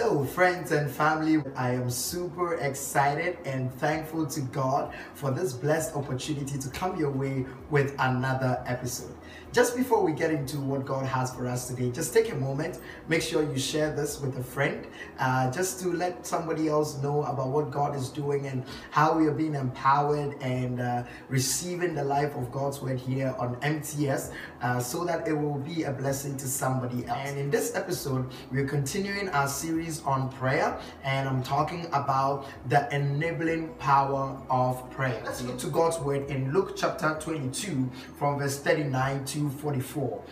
Hello, friends and family. I am super excited and thankful to God for this blessed opportunity to come your way with another episode. Just before we get into what God has for us today, just take a moment, make sure you share this with a friend, uh, just to let somebody else know about what God is doing and how we are being empowered and uh, receiving the life of God's word here on MTS uh, so that it will be a blessing to somebody else. And in this episode, we're continuing our series on prayer, and I'm talking about the enabling power of prayer. Let's look to God's word in Luke chapter 22 from verse 39 to 44.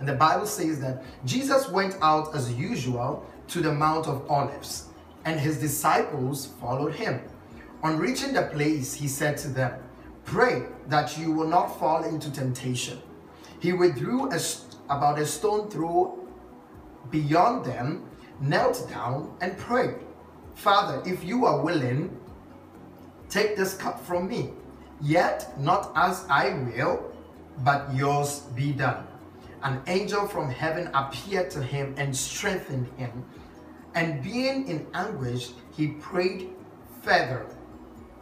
And the Bible says that Jesus went out as usual to the Mount of Olives, and his disciples followed him. On reaching the place, he said to them, Pray that you will not fall into temptation. He withdrew a, about a stone throw beyond them, knelt down, and prayed, Father, if you are willing, take this cup from me. Yet not as I will, but yours be done. An angel from heaven appeared to him and strengthened him. And being in anguish, he prayed further,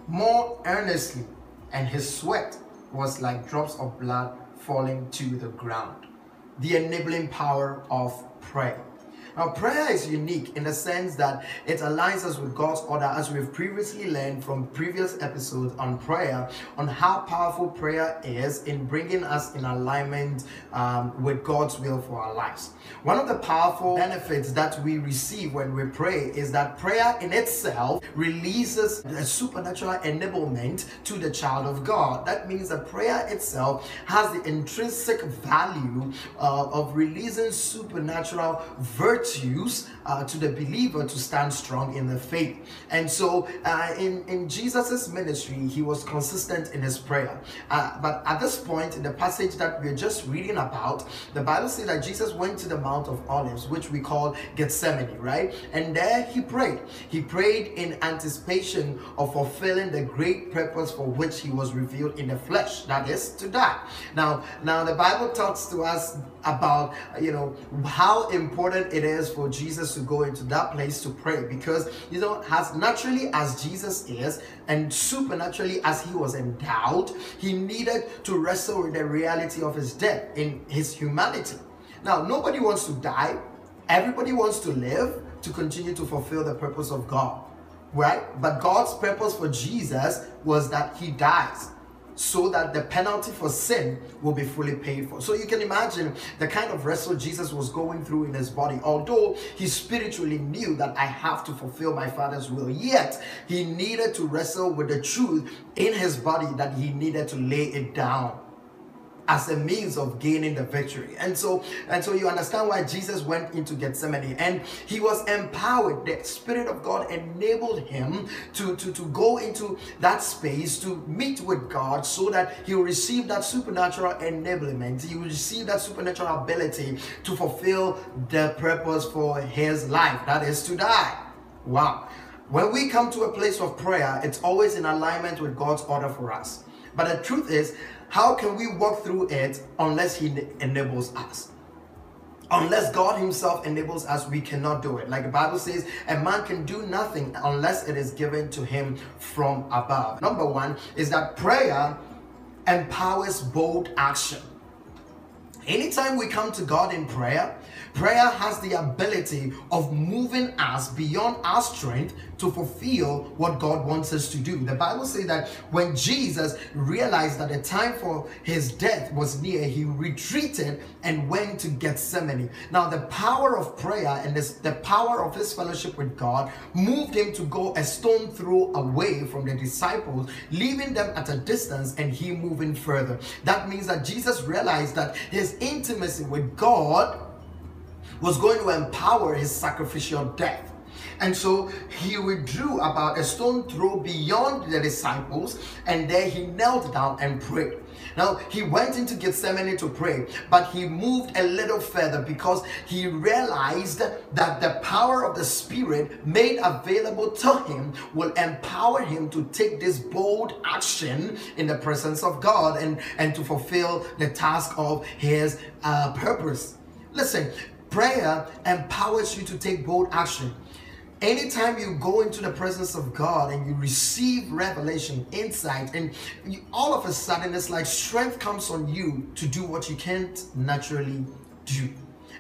more earnestly, and his sweat was like drops of blood falling to the ground. The enabling power of prayer. Now, prayer is unique in the sense that it aligns us with God's order, as we've previously learned from previous episodes on prayer, on how powerful prayer is in bringing us in alignment um, with God's will for our lives. One of the powerful benefits that we receive when we pray is that prayer in itself releases a supernatural enablement to the child of God. That means that prayer itself has the intrinsic value uh, of releasing supernatural virtue virtues uh, to the believer to stand strong in the faith. And so uh, in, in Jesus' ministry, he was consistent in his prayer. Uh, but at this point, in the passage that we're just reading about, the Bible says that Jesus went to the Mount of Olives, which we call Gethsemane, right? And there he prayed. He prayed in anticipation of fulfilling the great purpose for which he was revealed in the flesh, that is to die. Now, now the Bible talks to us about you know how important it is for Jesus to go into that place to pray. Because you know as naturally as Jesus is and supernaturally as he was endowed he needed to wrestle with the reality of his death in his humanity. Now nobody wants to die. Everybody wants to live to continue to fulfill the purpose of God right? But God's purpose for Jesus was that he dies so that the penalty for sin will be fully paid for. So you can imagine the kind of wrestle Jesus was going through in his body. Although he spiritually knew that I have to fulfill my Father's will, yet he needed to wrestle with the truth in his body that he needed to lay it down as a means of gaining the victory. And so, and so you understand why Jesus went into Gethsemane and he was empowered. The Spirit of God enabled him to, to, to go into that space to meet with God so that he will receive that supernatural enablement. He will receive that supernatural ability to fulfill the purpose for his life. That is to die. Wow. When we come to a place of prayer, it's always in alignment with God's order for us. But the truth is, how can we walk through it unless He enables us? Unless God Himself enables us, we cannot do it. Like the Bible says, a man can do nothing unless it is given to him from above. Number one is that prayer empowers bold action. Anytime we come to God in prayer, prayer has the ability of moving us beyond our strength to fulfill what God wants us to do. The Bible says that when Jesus realized that the time for his death was near, he retreated and went to Gethsemane. Now, the power of prayer and this, the power of his fellowship with God moved him to go a stone throw away from the disciples, leaving them at a distance and he moving further. That means that Jesus realized that his intimacy with God was going to empower his sacrificial death. And so he withdrew about a stone throw beyond the disciples, and there he knelt down and prayed. Now he went into Gethsemane to pray, but he moved a little further because he realized that the power of the Spirit made available to him will empower him to take this bold action in the presence of God and, and to fulfill the task of his uh, purpose. Listen, prayer empowers you to take bold action. Anytime you go into the presence of God and you receive revelation, insight, and you, all of a sudden it's like strength comes on you to do what you can't naturally do.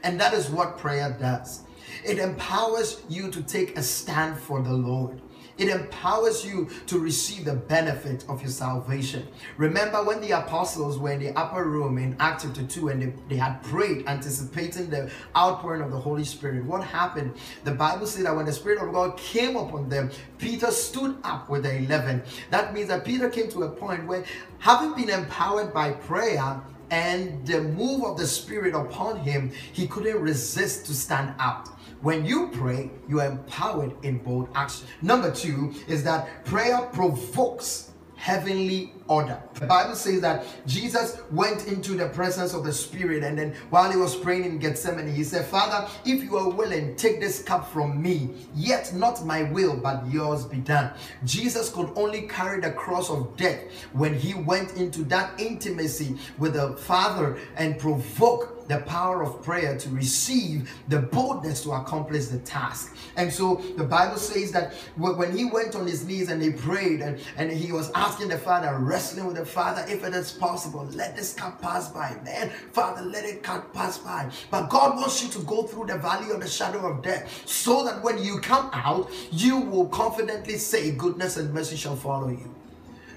And that is what prayer does. It empowers you to take a stand for the Lord. It empowers you to receive the benefit of your salvation. Remember when the apostles were in the upper room in Acts chapter 2 and they, they had prayed, anticipating the outpouring of the Holy Spirit. What happened? The Bible says that when the Spirit of God came upon them, Peter stood up with the 11. That means that Peter came to a point where, having been empowered by prayer, and the move of the Spirit upon him, he couldn't resist to stand out. When you pray, you are empowered in bold action. Number two is that prayer provokes heavenly order. The Bible says that Jesus went into the presence of the Spirit, and then while he was praying in Gethsemane, he said, Father, if you are willing, take this cup from me, yet not my will, but yours be done. Jesus could only carry the cross of death when he went into that intimacy with the Father and provoke the power of prayer to receive the boldness to accomplish the task. And so the Bible says that when he went on his knees and he prayed and, and he was asking the Father, wrestling with the Father, if it is possible, let this cup pass by, man. Father, let it cup pass by. But God wants you to go through the valley of the shadow of death so that when you come out, you will confidently say, Goodness and mercy shall follow you.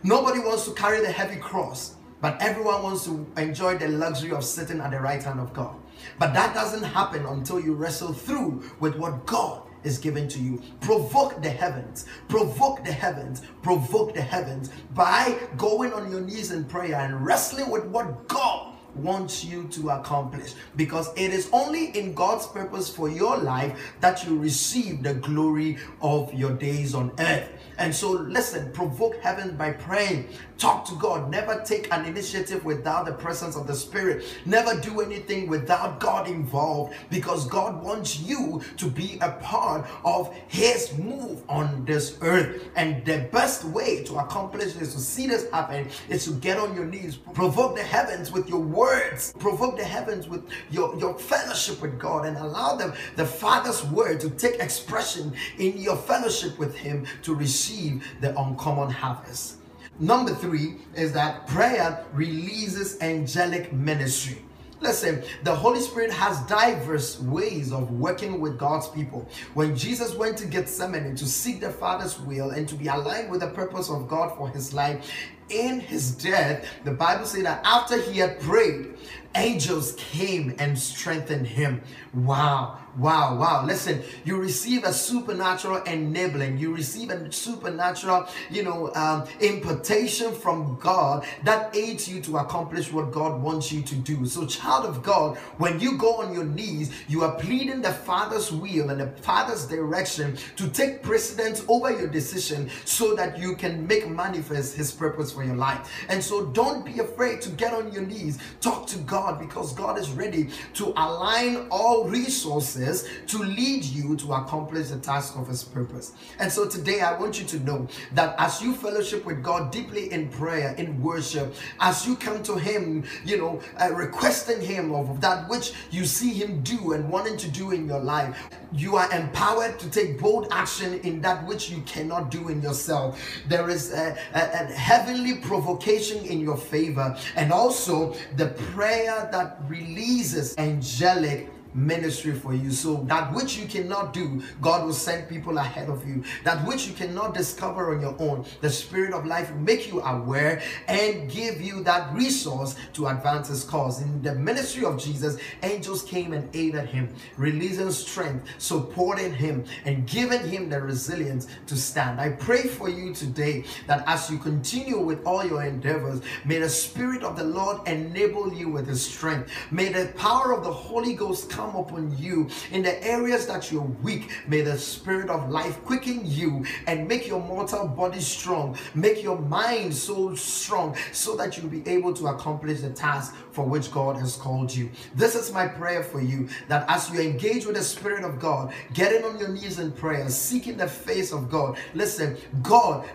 Nobody wants to carry the heavy cross. But everyone wants to enjoy the luxury of sitting at the right hand of God. But that doesn't happen until you wrestle through with what God is given to you. Provoke the heavens, provoke the heavens, provoke the heavens by going on your knees in prayer and wrestling with what God wants you to accomplish because it is only in God's purpose for your life that you receive the glory of your days on earth. And so, listen, provoke heaven by praying. Talk to God. Never take an initiative without the presence of the Spirit. Never do anything without God involved because God wants you to be a part of His move on this earth. And the best way to accomplish this, to see this happen, is to get on your knees. Provoke the heavens with your words. Provoke the heavens with your, your fellowship with God and allow them, the Father's word, to take expression in your fellowship with Him to receive the uncommon harvest. Number three is that prayer releases angelic ministry. Listen, the Holy Spirit has diverse ways of working with God's people. When Jesus went to Gethsemane to seek the Father's will and to be aligned with the purpose of God for his life, in his death, the Bible says that after he had prayed, angels came and strengthened him. Wow, wow, wow. Listen, you receive a supernatural enabling, you receive a supernatural, you know, um, impartation from God that aids you to accomplish what God wants you to do. So, child of God, when you go on your knees, you are pleading the Father's will and the Father's direction to take precedence over your decision so that you can make manifest His purpose for your life. And so, don't be afraid to get on your knees, talk to God because God is ready to align all resources to lead you to accomplish the task of His purpose. And so today I want you to know that as you fellowship with God deeply in prayer, in worship, as you come to Him, you know, uh, requesting Him of that which you see Him do and wanting to do in your life, you are empowered to take bold action in that which you cannot do in yourself. There is a, a, a heavenly provocation in your favor, and also the prayer that releases angelic ministry for you. So that which you cannot do, God will send people ahead of you. That which you cannot discover on your own, the Spirit of life will make you aware and give you that resource to advance His cause. In the ministry of Jesus, angels came and aided him, releasing strength, supporting him, and giving him the resilience to stand. I pray for you today that as you continue with all your endeavors, may the Spirit of the Lord enable you with His strength. May the power of the Holy Ghost come upon you in the areas that you're weak. May the spirit of life quicken you and make your mortal body strong, make your mind so strong so that you'll be able to accomplish the task for which God has called you. This is my prayer for you that as you engage with the Spirit of God, getting on your knees in prayer, seeking the face of God, listen, God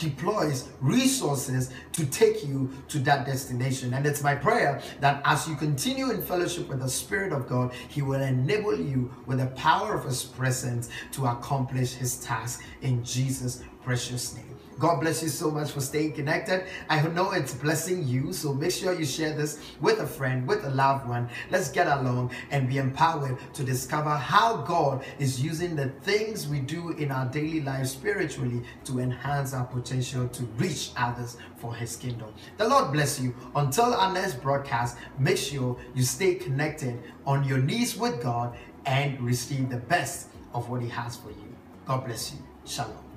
deploys resources to take you to that destination. And it's my prayer that as you continue in fellowship with the Spirit of God, He will enable you with the power of His presence to accomplish His task in Jesus' precious name. God bless you so much for staying connected. I know it's blessing you, so make sure you share this with a friend, with a loved one. Let's get along and be empowered to discover how God is using the things we do in our daily life spiritually to enhance our potential to reach others for His kingdom. The Lord bless you. Until our next broadcast, make sure you stay connected on your knees with God and receive the best of what He has for you. God bless you. Shalom.